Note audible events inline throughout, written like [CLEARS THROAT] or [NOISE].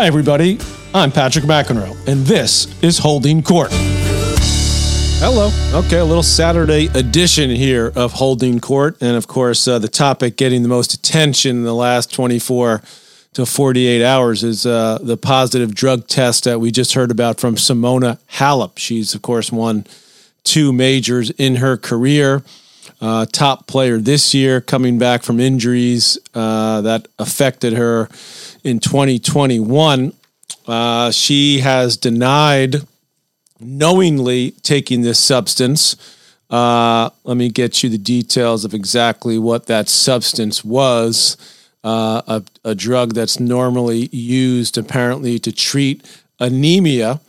Hi, everybody. I'm Patrick McEnroe, and this is Holding Court. Hello. Okay, a little Saturday edition here of Holding Court. And of course, uh, the topic getting the most attention in the last 24 to 48 hours is uh, the positive drug test that we just heard about from Simona Halep. She's, of course, won two majors in her career. Uh, top player this year, coming back from injuries uh, that affected her in 2021. Uh, she has denied knowingly taking this substance. Uh, let me get you the details of exactly what that substance was. Uh, a, a, drug that's normally used apparently to treat anemia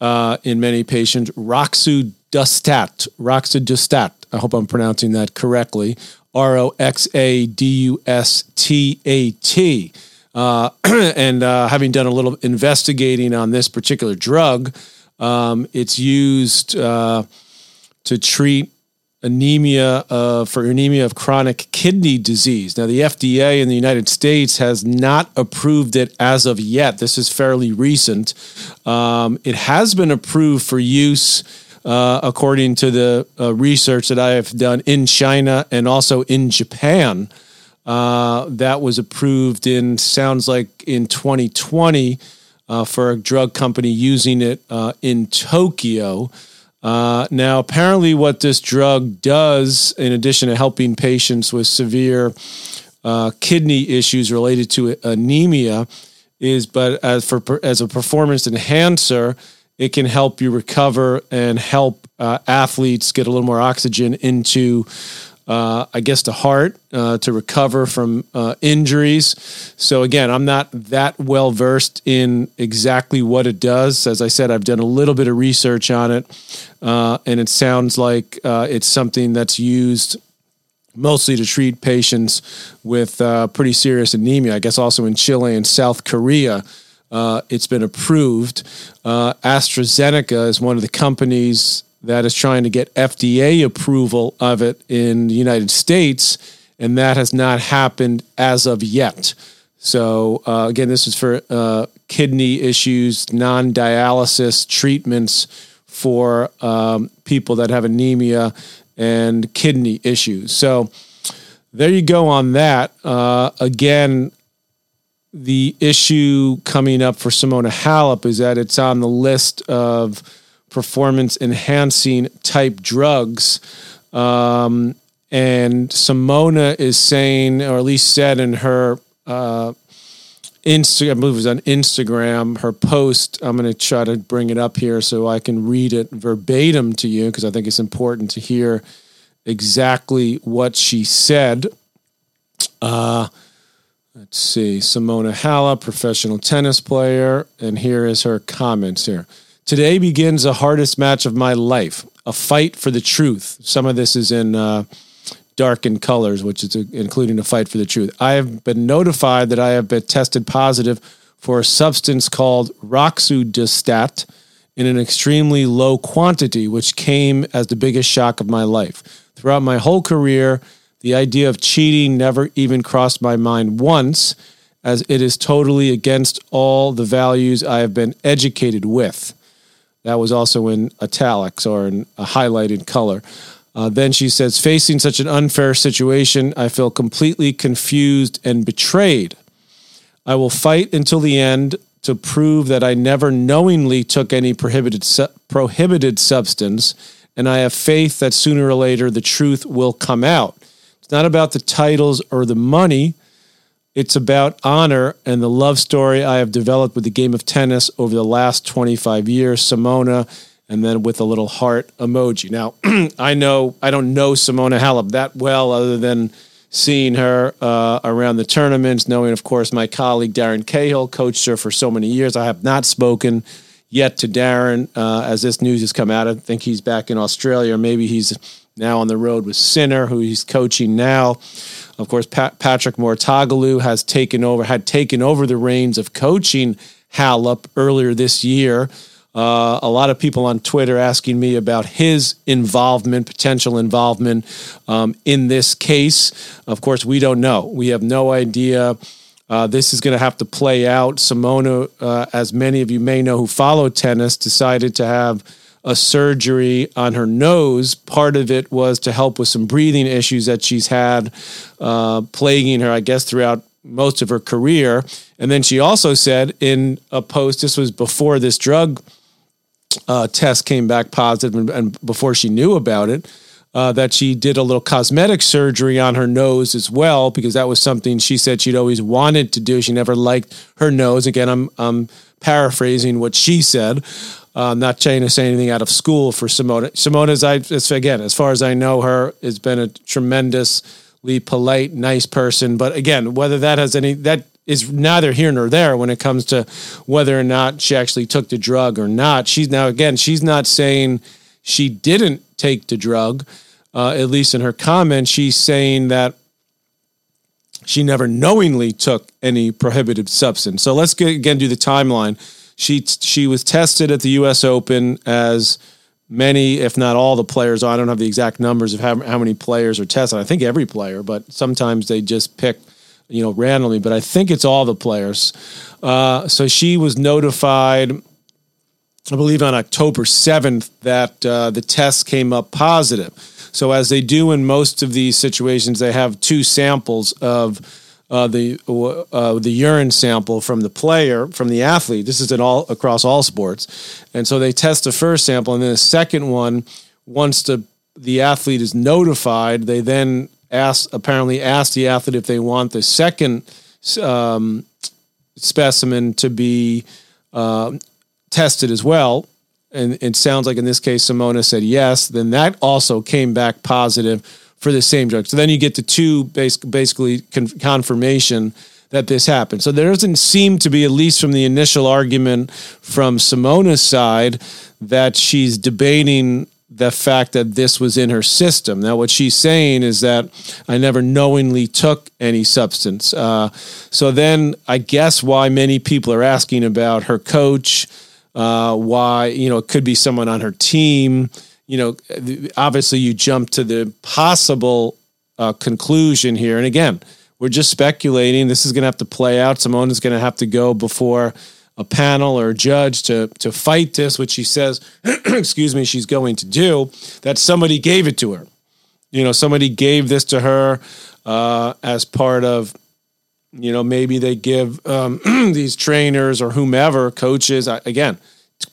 uh, in many patients, roxadustat. Roxadustat. I hope I'm pronouncing that correctly. R O X A D U S T A T. Uh, [CLEARS THROAT] and uh, having done a little investigating on this particular drug, um, it's used uh, to treat anemia uh, for anemia of chronic kidney disease. Now, the FDA in the United States has not approved it as of yet. This is fairly recent. Um, it has been approved for use. Uh, according to the uh, research that I have done in China and also in Japan, uh, that was approved in sounds like in 2020 uh, for a drug company using it uh, in Tokyo. Uh, now, apparently, what this drug does, in addition to helping patients with severe uh, kidney issues related to anemia, is but as for as a performance enhancer, it can help you recover and help uh, athletes get a little more oxygen into uh, I guess, the heart uh, to recover from uh, injuries. So, again, I'm not that well versed in exactly what it does. As I said, I've done a little bit of research on it, uh, and it sounds like uh, it's something that's used mostly to treat patients with uh, pretty serious anemia. I guess also in Chile and South Korea. it's been approved. AstraZeneca is one of the companies that is trying to get FDA approval of it in the United States, and that has not happened as of yet. So, uh, again, this is for uh, kidney issues, non dialysis treatments for um, people that have anemia and kidney issues. So, there you go on that. Uh, again, the issue coming up for Simona Halep is that it's on the list of performance enhancing type drugs. Um, and Simona is saying, or at least said in her uh, Instagram, I believe it was on Instagram, her post. I'm going to try to bring it up here so I can read it verbatim to you because I think it's important to hear exactly what she said. Uh, let's see, Simona Halep, professional tennis player, and here is her comments here. Today begins the hardest match of my life, a fight for the truth. Some of this is in uh, darkened colors, which is a, including a fight for the truth. I have been notified that I have been tested positive for a substance called roxadustat in an extremely low quantity, which came as the biggest shock of my life. Throughout my whole career, the idea of cheating never even crossed my mind once, as it is totally against all the values I have been educated with. That was also in italics or in a highlighted color. Uh, then she says, facing such an unfair situation, I feel completely confused and betrayed. I will fight until the end to prove that I never knowingly took any prohibited su- prohibited substance, and I have faith that sooner or later the truth will come out. It's not about the titles or the money. It's about honor and the love story I have developed with the game of tennis over the last 25 years. Simona, and then with a little heart emoji. Now, [CLEARS THROAT] I know I don't know Simona Halep that well, other than seeing her uh, around the tournaments, knowing, of course, my colleague Darren Cahill coached her for so many years. I have not spoken yet to Darren uh, as this news has come out. I think he's back in Australia, or maybe he's now on the road with Sinner, who he's coaching now. Of course, Patrick Mouratoglou has taken over, had taken over the reins of coaching Halep earlier this year. Uh, a lot of people on Twitter asking me about his involvement, potential involvement um, in this case. Of course, we don't know. We have no idea. Uh, this is going to have to play out. Simona, uh, as many of you may know who follow tennis, decided to have a surgery on her nose. Part of it was to help with some breathing issues that she's had uh, plaguing her, I guess, throughout most of her career. And then she also said in a post, this was before this drug uh, test came back positive and, and before she knew about it, uh, that she did a little cosmetic surgery on her nose as well because that was something she said she'd always wanted to do. She never liked her nose. Again, I'm, I'm paraphrasing what she said. Uh, not trying to say anything out of school for Simona. Simona's, I again, as far as I know her, has been a tremendously polite, nice person. But again, whether that has any that is neither here nor there when it comes to whether or not she actually took the drug or not. She's now again, she's not saying she didn't take the drug. Uh, at least in her comment, she's saying that she never knowingly took any prohibited substance. So let's get, again do the timeline. She she was tested at the U.S. Open as many, if not all, the players. I don't have the exact numbers of how, how many players are tested. I think every player, but sometimes they just pick you know, randomly, but I think it's all the players. Uh, so she was notified, I believe, on October 7th that uh, the test came up positive. So, as they do in most of these situations, they have two samples of uh, the uh, the urine sample from the player from the athlete. This is in all across all sports, and so they test the first sample, and then the second one. Once the the athlete is notified, they then ask apparently ask the athlete if they want the second um, specimen to be uh, tested as well. And it sounds like in this case, Simona said yes. Then that also came back positive for the same drug. So then you get the two basic, basically con- confirmation that this happened. So there doesn't seem to be, at least from the initial argument from Simona's side, that she's debating the fact that this was in her system. Now, what she's saying is that I never knowingly took any substance. Uh, so then I guess why many people are asking about her coach, uh, why, you know, it could be someone on her team. You know, obviously you jump to the possible uh, conclusion here. And again, we're just speculating. This is going to have to play out. Simone is going to have to go before a panel or a judge to to fight this, which she says, [CLEARS THROAT] excuse me, she's going to do, that somebody gave it to her. You know, somebody gave this to her uh, as part of, you know, maybe they give um, [CLEARS THROAT] these trainers or whomever, coaches, again,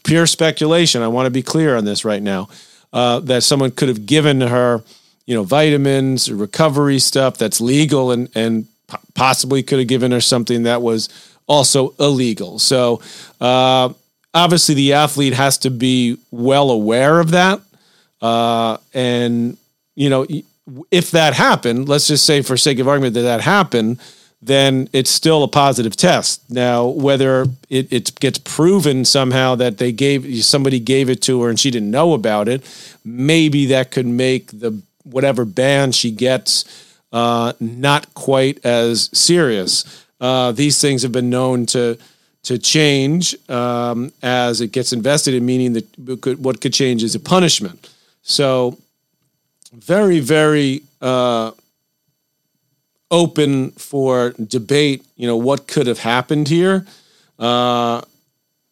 pure speculation. I want to be clear on this right now. Uh, that someone could have given her, you know, vitamins, or recovery stuff that's legal, and and possibly could have given her something that was also illegal. So uh, obviously, the athlete has to be well aware of that. Uh, and, you know, if that happened, let's just say for sake of argument that that happened, then it's still a positive test. Now, whether it, it gets proven somehow that they gave somebody gave it to her and she didn't know about it, maybe that could make the whatever ban she gets uh, not quite as serious. Uh, these things have been known to to change um, as it gets invested in, meaning that what could change is a punishment. So, very, very uh, open for debate. You know what could have happened here, uh,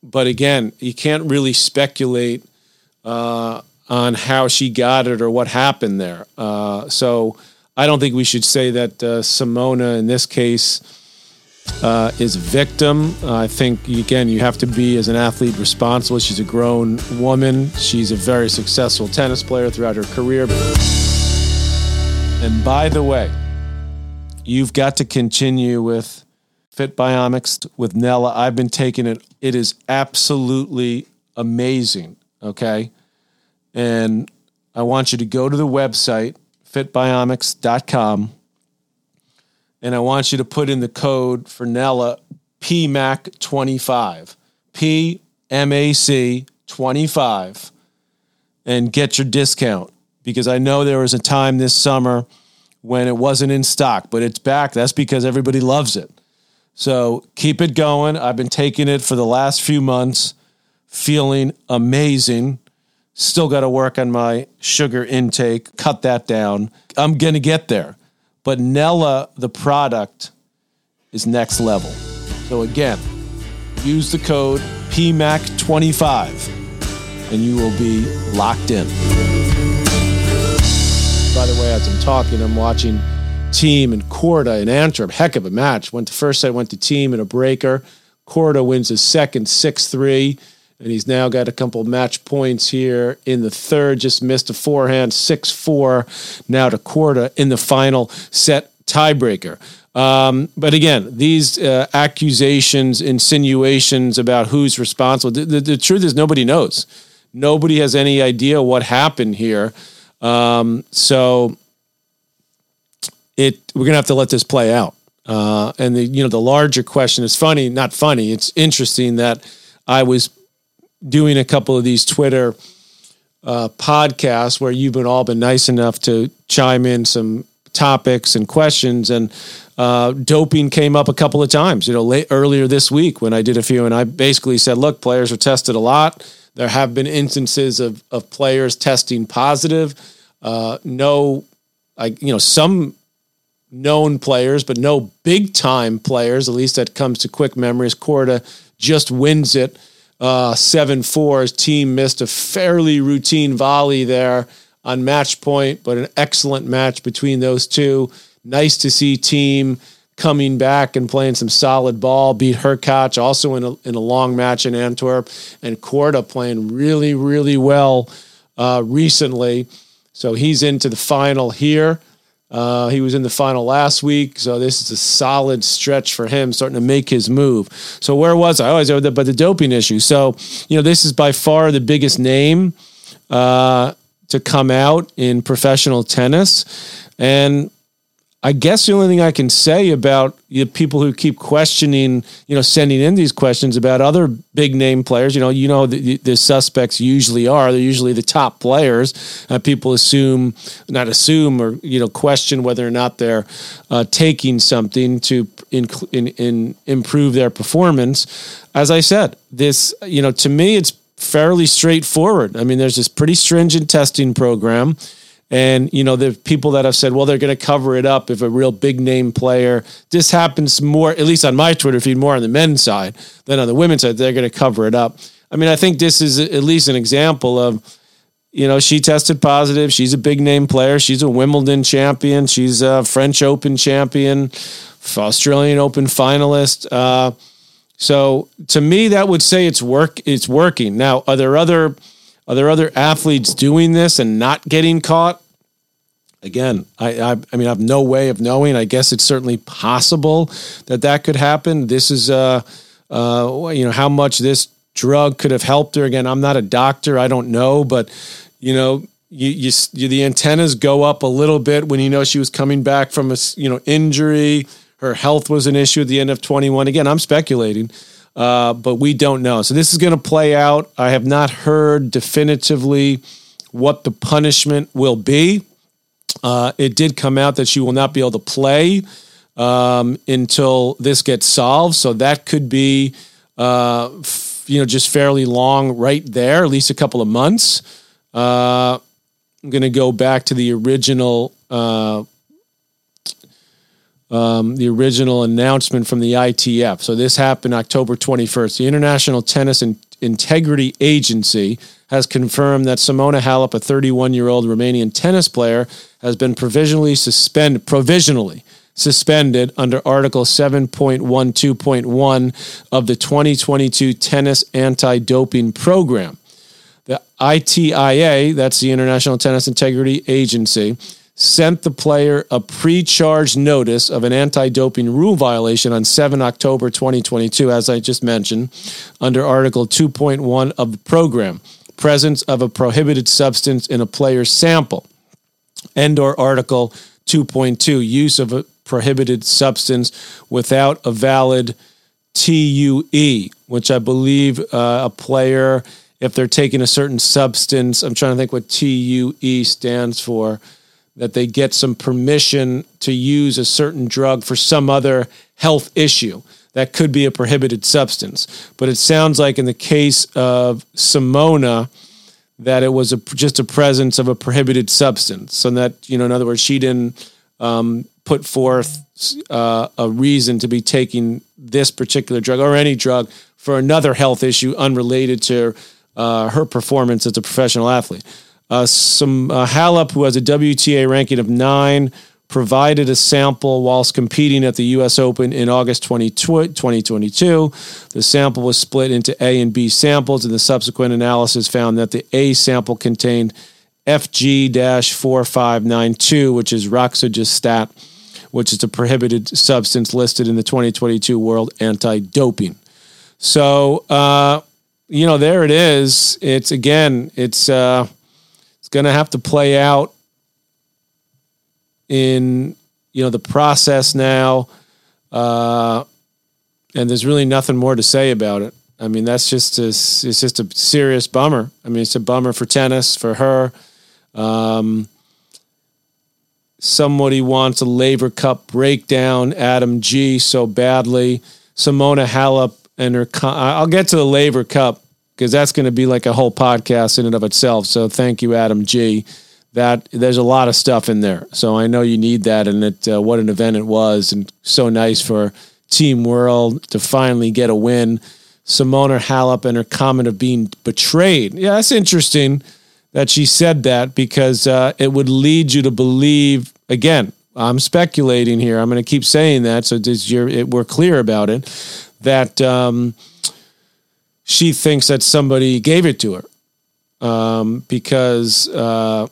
but again, you can't really speculate uh, on how she got it or what happened there. Uh, so, I don't think we should say that uh, Simona in this case uh, is victim. I think, again, you have to be, as an athlete, responsible. She's a grown woman. She's a very successful tennis player throughout her career. And by the way, you've got to continue with Fit Biomics with Nella. I've been taking it. It is absolutely amazing. Okay. And I want you to go to the website, fitbiomics.com and I want you to put in the code for Nella PMAC25. PMAC 25 and get your discount because I know there was a time this summer when it wasn't in stock, but it's back. That's because everybody loves it. So keep it going. I've been taking it for the last few months, feeling amazing. Still got to work on my sugar intake, cut that down. I'm going to get there. But Nella, the product, is next level. So again, use the code PMAC25 and you will be locked in. By the way, as I'm talking, I'm watching Thiem and Korda in Antwerp. Heck of a match. Went to first set, went to Thiem in a breaker. Korda wins his second 6 3, and he's now got a couple match points here in the third. Just missed a forehand 6 4 now to Korda in the final set tiebreaker. Um, but again, these uh, accusations, insinuations about who's responsible, the, the, the, truth is nobody knows. Nobody has any idea what happened here. Um, so it we're gonna have to let this play out. Uh, and the you know the larger question is funny, not funny. It's interesting that I was doing a couple of these Twitter uh, podcasts where you've been all been nice enough to chime in some topics and questions, and uh, doping came up a couple of times. You know, late earlier this week when I did a few, and I basically said, look, players are tested a lot. There have been instances of of players testing positive. Uh, no, I you know some known players, but no big time players, at least that comes to quick memories. Korda just wins it uh, 7 4. His Thiem missed a fairly routine volley there on match point, but an excellent match between those two. Nice to see Thiem coming back and playing some solid ball. Beat Hurkacz also in a, in a long match in Antwerp, and Korda playing really, really well uh, recently. So he's into the final here. Uh, he was in the final last week, so this is a solid stretch for him, starting to make his move. So where was I? Oh, I was but the doping issue. So you know, this is by far the biggest name uh, to come out in professional tennis, and I guess the only thing I can say about the people who keep questioning, you know, sending in these questions about other big name players, you know, you know, the, the suspects usually are they're usually the top players. Uh, people assume, not assume, or you know, question whether or not they're uh, taking something to in, in, in improve their performance. As I said, this, you know, to me, it's fairly straightforward. I mean, there's this pretty stringent testing program and, you know, the people that have said, well, they're going to cover it up if a real big name player. This happens more, at least on my Twitter feed, more on the men's side than on the women's side. They're going to cover it up. I mean, I think this is at least an example of, you know, she tested positive. She's a big name player. She's a Wimbledon champion. She's a French Open champion, Australian Open finalist. Uh, so to me, that would say it's work. It's working. Now, are there other are there other athletes doing this and not getting caught? Again, I, I, I mean, I have no way of knowing. I guess it's certainly possible that that could happen. This is, uh, uh, you know, how much this drug could have helped her. Again, I'm not a doctor. I don't know, but you know, you, you, you, the antennas go up a little bit when you know she was coming back from a you know injury. Her health was an issue at the end of 21. Again, I'm speculating, uh, but we don't know. So this is going to play out. I have not heard definitively what the punishment will be. Uh, it did come out that she will not be able to play um, until this gets solved. So that could be, uh, f- you know, just fairly long right there, at least a couple of months. Uh, I'm going to go back to the original uh, um, the original announcement from the ITF. So this happened October 21st. The International Tennis and Integrity Agency has confirmed that Simona Halep, a 31 year old Romanian tennis player, has been provisionally suspended. Provisionally suspended under Article 7.12.1 of the 2022 Tennis Anti Doping Program. The ITIA, that's the International Tennis Integrity Agency, sent the player a pre charge notice of an anti doping rule violation on 7 October 2022, as I just mentioned, under Article 2.1 of the program presence of a prohibited substance in a player's sample, and or Article 2.2 use of a prohibited substance without a valid TUE, which I believe uh, a player, if they're taking a certain substance, I'm trying to think what TUE stands for that they get some permission to use a certain drug for some other health issue that could be a prohibited substance. But it sounds like in the case of Simona, that it was a, just a presence of a prohibited substance. So that, you know, in other words, she didn't um, put forth uh, a reason to be taking this particular drug or any drug for another health issue unrelated to uh, her performance as a professional athlete. Uh, some uh, Halep, who has a WTA ranking of nine, provided a sample whilst competing at the U.S. Open in August 20, 2022. The sample was split into A and B samples, and the subsequent analysis found that the A sample contained FG 4592, which is roxadustat, which is a prohibited substance listed in the 2022 World Anti Doping. So, uh, you know, there it is. It's again, it's uh, it's going to have to play out in you know the process now, uh, and there's really nothing more to say about it. I mean, that's just a, it's just a serious bummer. I mean, it's a bummer for tennis for her. Um, somebody wants a Laver Cup breakdown. Adam G. so badly. Simona Halep and her. I'll get to the Laver Cup because that's going to be like a whole podcast in and of itself. So thank you, Adam G. That there's a lot of stuff in there. So I know you need that, and it uh, what an event it was, and so nice for Team World to finally get a win. Simona Halep and her comment of being betrayed. Yeah, that's interesting that she said that because uh, it would lead you to believe again. I'm speculating here. I'm going to keep saying that so it, we're clear about it that um, she thinks that somebody gave it to her um, because uh,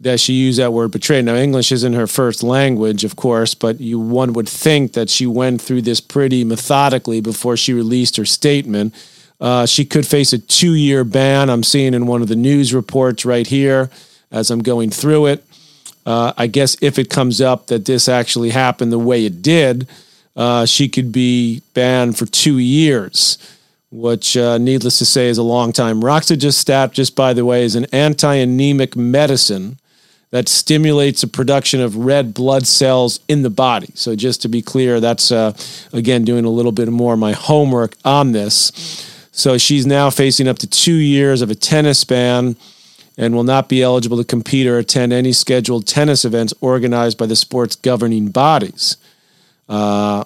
that she used that word betrayed. Now, English isn't her first language, of course, but you one would think that she went through this pretty methodically before she released her statement. Uh, she could face a two-year ban. I'm seeing in one of the news reports right here as I'm going through it. Uh, I guess if it comes up that this actually happened the way it did, uh, she could be banned for two years, which, uh, needless to say, is a long time. Roxadustat, just by the way, is an anti anemic medicine that stimulates the production of red blood cells in the body. So, just to be clear, that's uh, again doing a little bit more of my homework on this. So, she's now facing up to two years of a tennis ban and will not be eligible to compete or attend any scheduled tennis events organized by the sport's governing bodies. Uh,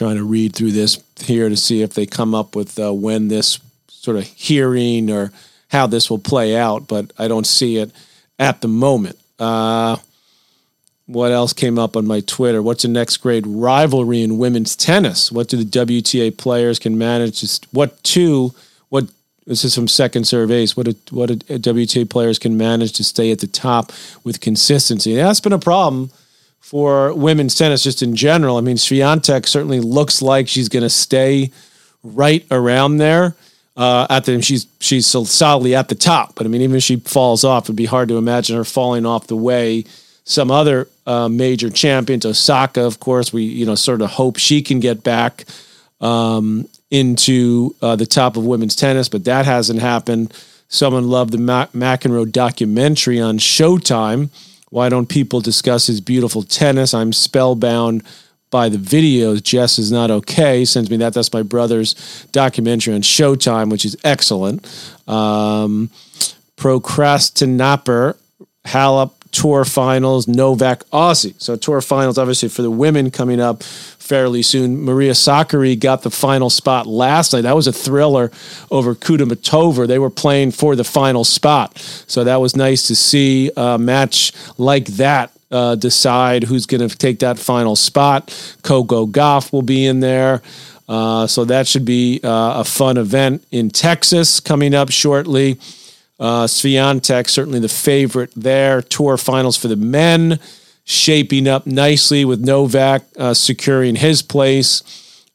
trying to read through this here to see if they come up with uh, when this sort of hearing or how this will play out, but I don't see it at the moment. Uh, what else came up on my Twitter? What's the next great rivalry in women's tennis? What do the WTA players can manage? To, what two? What this is from Second surveys. What a, what a WTA players can manage to stay at the top with consistency. That's been a problem for women's tennis just in general. I mean, Swiatek certainly looks like she's going to stay right around there. Uh, at the she's she's so solidly at the top, but I mean, even if she falls off, it'd be hard to imagine her falling off the way some other uh, major champions. Osaka, of course, we you know sort of hope she can get back um, into uh, the top of women's tennis, but that hasn't happened. Someone loved the Mac- McEnroe documentary on Showtime why don't people discuss his beautiful tennis? I'm spellbound by the videos. Jess is not okay. Sends me that. That's my brother's documentary on Showtime, which is excellent. Um, Procrastinaper, Halep Tour Finals, Novak Aussie. So Tour Finals, obviously for the women coming up fairly soon. Maria Sakkari got the final spot last night. That was a thriller over Kudermetova. They were playing for the final spot. So that was nice to see a match like that uh, decide who's going to take that final spot. Coco Gauff will be in there. Uh, so that should be uh, a fun event in Texas coming up shortly. Uh, Swiatek, certainly the favorite there. Tour finals for the men shaping up nicely with Novak uh, securing his place.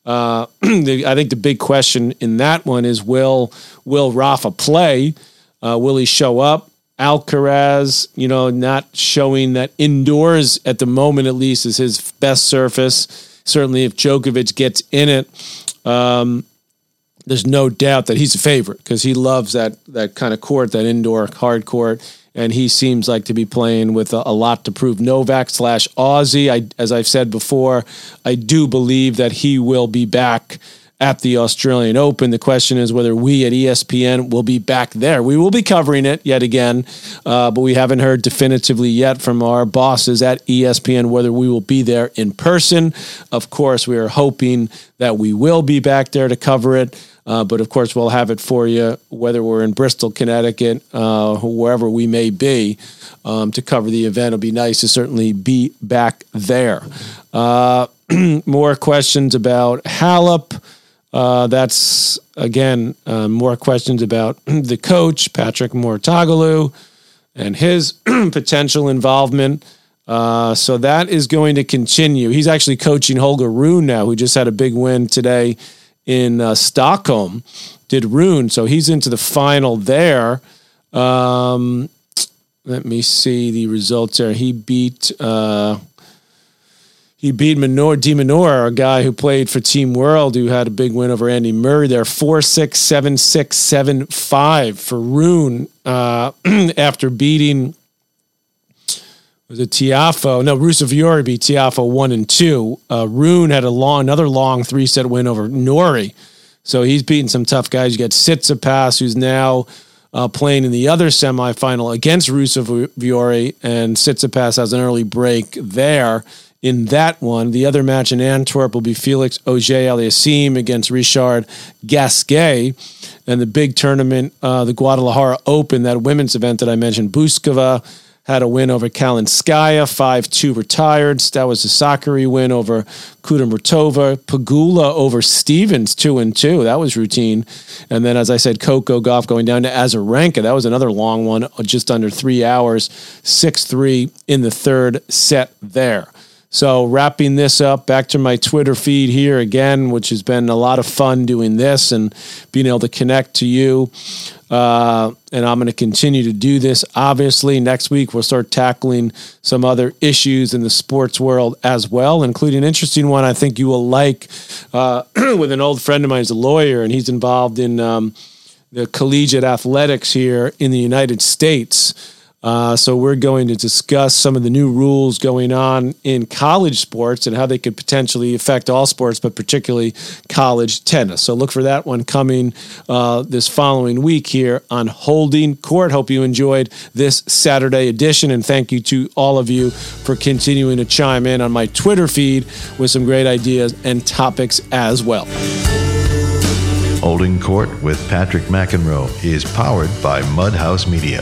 Uh, [CLEARS THROAT] the, I think the big question in that one is will will Rafa play? Uh, will he show up? Alcaraz, you know, not showing that indoors at the moment, at least, is his best surface. Certainly, if Djokovic gets in it, um, there's no doubt that he's a favorite because he loves that that kind of court, that indoor hard court and he seems like to be playing with a, a lot to prove. Novak slash Aussie, I, as I've said before, I do believe that he will be back at the Australian Open. The question is whether we at ESPN will be back there. We will be covering it yet again, uh, but we haven't heard definitively yet from our bosses at ESPN whether we will be there in person. Of course, we are hoping that we will be back there to cover it. Uh, but of course, we'll have it for you, whether we're in Bristol, Connecticut, uh, wherever we may be, um, to cover the event. It'll be nice to certainly be back there. Uh, [CLEARS THROAT] more questions about Halep. Uh, that's again uh, more questions about [CLEARS THROAT] the coach Patrick Mouratoglou and his [CLEARS THROAT] potential involvement. So that is going to continue. He's actually coaching Holger Rune now, who just had a big win today in uh, Stockholm. Did Rune, so he's into the final there. Um, let me see the results there. He beat. Uh, he beat Minor, De Minaur, a guy who played for Team World, who had a big win over Andy Murray there, 4 6, 7 6, 7 5 for Rune uh, [CLEARS THROAT] after beating, was it Tiafoe? No, Ruusuvuori beat Tiafoe 1 and 2. Uh, Rune had a long, another long three set win over Norrie. So he's beating some tough guys. You got Tsitsipas, who's now uh, playing in the other semifinal against Ruusuvuori, and Tsitsipas has an early break there in that one. The other match in Antwerp will be Felix Auger-Aliassime against Richard Gasquet. And the big tournament, uh, the Guadalajara Open, that women's event that I mentioned, Bouzkova had a win over Kalinskaya, 5 2 retired. That was a Sakkari win over Kudermetova. Pegula over Stevens, 2 and 2. That was routine. And then, as I said, Coco Gauff going down to Azarenka. That was another long one, just under three hours, 6 3 in the third set there. So, wrapping this up, back to my Twitter feed here again, which has been a lot of fun doing this and being able to connect to you. Uh, and I'm going to continue to do this. Obviously, next week we'll start tackling some other issues in the sports world as well, including an interesting one I think you will like uh, [CLEARS THROAT] with an old friend of mine who's a lawyer, and he's involved in um, the collegiate athletics here in the United States. Uh, so we're going to discuss some of the new rules going on in college sports and how they could potentially affect all sports, but particularly college tennis. So look for that one coming uh, this following week here on Holding Court. Hope you enjoyed this Saturday edition, and thank you to all of you for continuing to chime in on my Twitter feed with some great ideas and topics as well. Holding Court with Patrick McEnroe is powered by Mudhouse Media.